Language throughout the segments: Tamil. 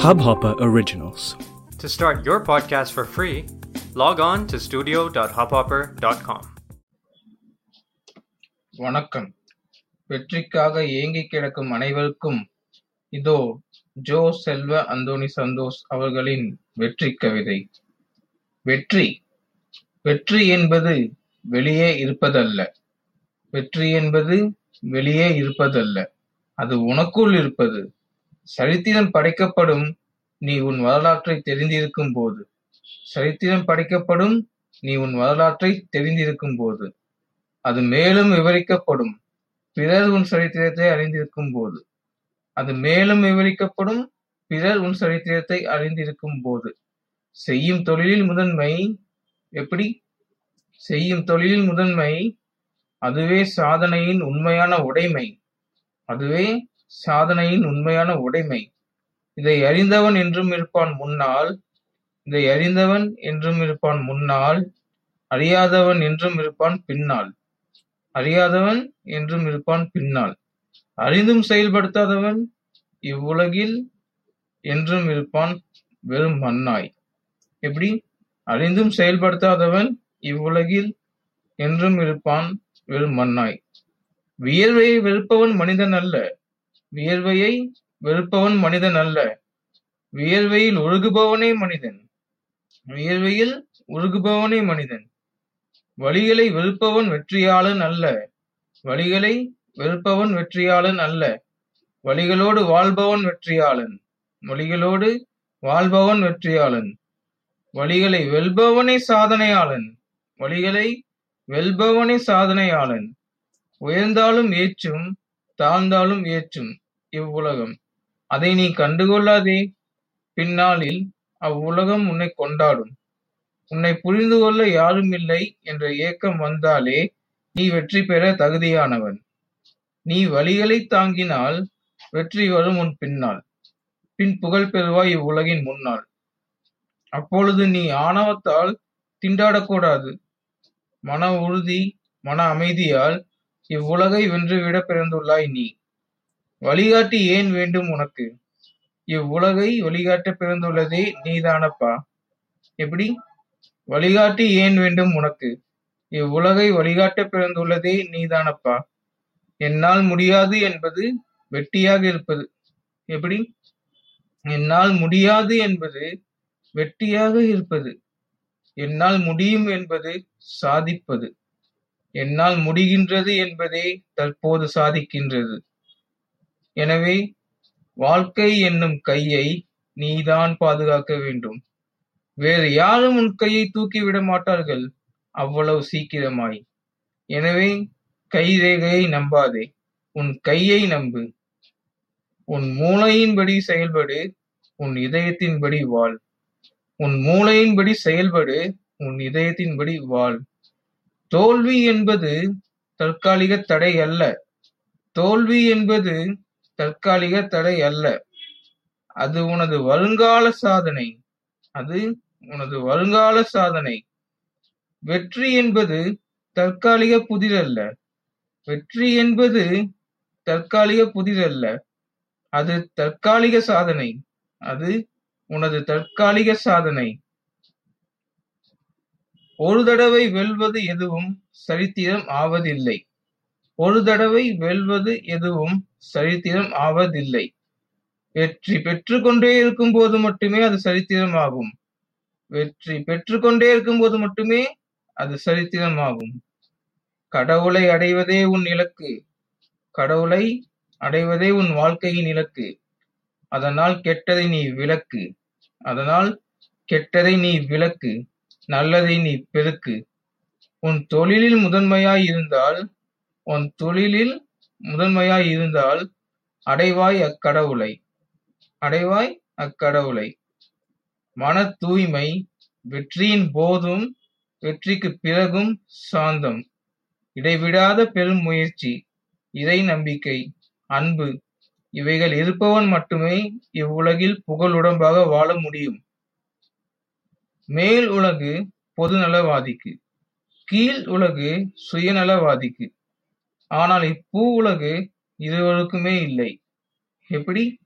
Hubhopper Originals. To start your podcast for free, log on to studio.hubhopper.com. வணக்கம் வெற்றிக்காக ஏங்கிக் கிடக்கும் அனைவருக்கும் இதோ ஜோ செல்வ அந்தோணி சந்தோஷ் அவர்களின் வெற்றி கவிதை வெற்றி வெற்றி என்பது வெளியே இருப்பதல்ல வெற்றி என்பது வெளியே இருப்பதல்ல அது உனக்குள் இருப்பது சரித்திரம் படைக்கப்படும் நீ உன் வரலாற்றை தெரிந்திருக்கும் போது சரித்திரம் படைக்கப்படும் நீ உன் வரலாற்றை தெரிந்திருக்கும் போது அது மேலும் விவரிக்கப்படும். பிறர் உன் சரித்திரத்தை அறிந்திருக்கும் போது அது மேலும் விவரிக்கப்படும். பிறர் உன் சரித்திரத்தை அறிந்திருக்கும் போது செய்யும் தொழிலில் முதன்மை எப்படி? செய்யும் தொழிலில் முதன்மை அதுவே சாதனையின் உண்மையான உடைமை. அதுவே சாதனையின் உண்மையான உடைமை. இதை அறிந்தவன் என்றும் இருப்பான் முன்னால். இதை அறிந்தவன் என்றும் இருப்பான் முன்னால். அறியாதவன் என்றும் இருப்பான் பின்னால். அறியாதவன் என்றும் இருப்பான் பின்னால். அறிந்தும் செயல்படுத்தாதவன் இவ்வுலகில் என்றும் இருப்பான் வெறும் மண்ணாய். எப்படி? அறிந்தும் செயல்படுத்தாதவன் இவ்வுலகில் என்றும் இருப்பான் வெறும் மண்ணாய். வியர்வையை வெறுப்பவன் மனிதன் அல்ல. வியர்வையை வெறுப்பவன் மனிதன் அல்ல. வியர்வையில் உருகுபவனே மனிதன். வியர்வையில் உருகுபவனே மனிதன். வழிகளை வெறுப்பவன் வெற்றியாளன் அல்ல. வழிகளை வெறுப்பவன் வெற்றியாளன் அல்ல. வழிகளோடு வாழ்பவன் வெற்றியாளன். வழிகளோடு வாழ்பவன் வெற்றியாளன். வழிகளை வெல்பவனே சாதனையாளன். வழிகளை வெல்பவனே சாதனையாளன். உயர்ந்தாலும் ஏற்றும் தாழ்ந்தாலும் ஏற்றும். இவ்வுலகம். அதை நீ கண்டுகொள்ளாதே. பின்னாளில் அவ்வுலகம் உன்னை கொண்டாடும். உன்னை புரிந்து கொள்ள யாரும் இல்லை என்ற ஏக்கம் வந்தாலே நீ வெற்றி பெற தகுதியானவன். நீ வழிகளை தாங்கினால் வெற்றி வரும் உன் பின்னால். பின் புகழ் பெறுவாய் இவ்வுலகின் முன்னால். அப்பொழுது நீ ஆணவத்தால் திண்டாடக்கூடாது மன உறுதி மன அமைதியால் இவ்வுலகை வென்றுவிட பிறந்துள்ளாய் நீ. வழிகாட்டி ஏன் வேண்டும் உனக்கு? இவ்வுலகை வழிகாட்ட பிறந்துள்ளதே நீதானப்பா. எப்படி? வழிகாட்டி ஏன் வேண்டும் உனக்கு? இவ்வுலகை வழிகாட்ட பிறந்துள்ளதே நீதானப்பா. என்னால் முடியாது என்பது வெட்டியாக இருப்பது. எப்படி? என்னால் முடியாது என்பது வெட்டியாக இருப்பது. என்னால் முடியும் என்பது சாதிப்பது. என்னால் முடிகின்றது என்பதே தற்போது சாதிக்கின்றது. எனவே வாழ்க்கை என்னும் கையை நீதான் பாதுகாக்க வேண்டும். வேறு யாரும் உன் கையை தூக்கிவிட மாட்டார்கள். அவ்வளவு சீக்கிரமாய். எனவே கைரேகையை நம்பாதே. உன் கையை நம்பு. உன் மூளையின்படி செயல்படு. உன் இதயத்தின்படி வாழ். உன் மூளையின்படி செயல்படு. உன் இதயத்தின்படி வாழ். தோல்வி என்பது தற்காலிக தடை அல்ல. தோல்வி என்பது தற்காலிக தடை அல்ல. அது உனது வருங்கால சாதனை. அது உனது வருங்கால சாதனை. வெற்றி என்பது தற்காலிக புதிரல்ல வெற்றி என்பது தற்காலிக புதிரல்ல அது தற்காலிக சாதனை. அது உனது தற்காலிக சாதனை. ஒரு தடவை வெல்வது எதுவும் சரித்திரம் ஆவதில்லை. ஒரு தடவை வெல்வது எதுவும் சரித்திரம் ஆவதில்லை. வெற்றி பெற்றுக்கொண்டே இருக்கும் போது மட்டுமே அது சரித்திரம் ஆகும் வெற்றி பெற்றுக்கொண்டே இருக்கும் போது மட்டுமே அது சரித்திரம் ஆகும் கடவுளை அடைவதே உன் இலக்கு. கடவுளை அடைவதே உன் வாழ்க்கையின் இலக்கு. அதனால் கெட்டதை நீ விலக்கு அதனால் கெட்டதை நீ விலக்கு நல்லதை நீ பெருக்கு. உன் தொழிலில் முதன்மையாய் இருந்தால் உன் தொழிலில் முதன்மையாய் இருந்தால் அடைவாய் அக்கடவுளை. அடைவாய் அக்கடவுளை. மன தூய்மை வெற்றியின் போதும் வெற்றிக்கு பிறகும் சாந்தம். இடைவிடாத பெரும் முயற்சி இறை நம்பிக்கை அன்பு இவைகள் இருப்பவன் மட்டுமே இவ்வுலகில் புகழுடம்பாக வாழ முடியும். மேல் உலகு பொதுநலவாதிக்கு கீழ் உலகு சுயநலவாதிக்கு. ஆனால் இப்பூ உலகு இருவருக்குமே இல்லை. எப்படி?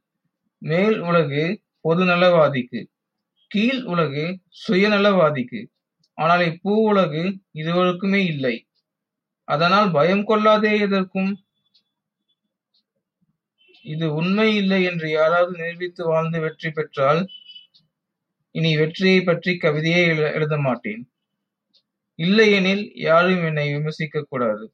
மேல் உலகு பொதுநலவாதிக்கு கீழ் உலகு சுயநலவாதிக்கு. ஆனால் இப்பூ உலகு இருவருக்குமே இல்லை. அதனால் பயம் கொள்ளாதே எதற்கும் இது உண்மை இல்லை என்று யாராவது நிரூபித்து வாழ்ந்து வெற்றி பெற்றால் இனி வெற்றியை பற்றி கவிதையே எழு- எழுத மாட்டேன். இல்லையெனில் யாரும் என்னை விமர்சிக்க கூடாது.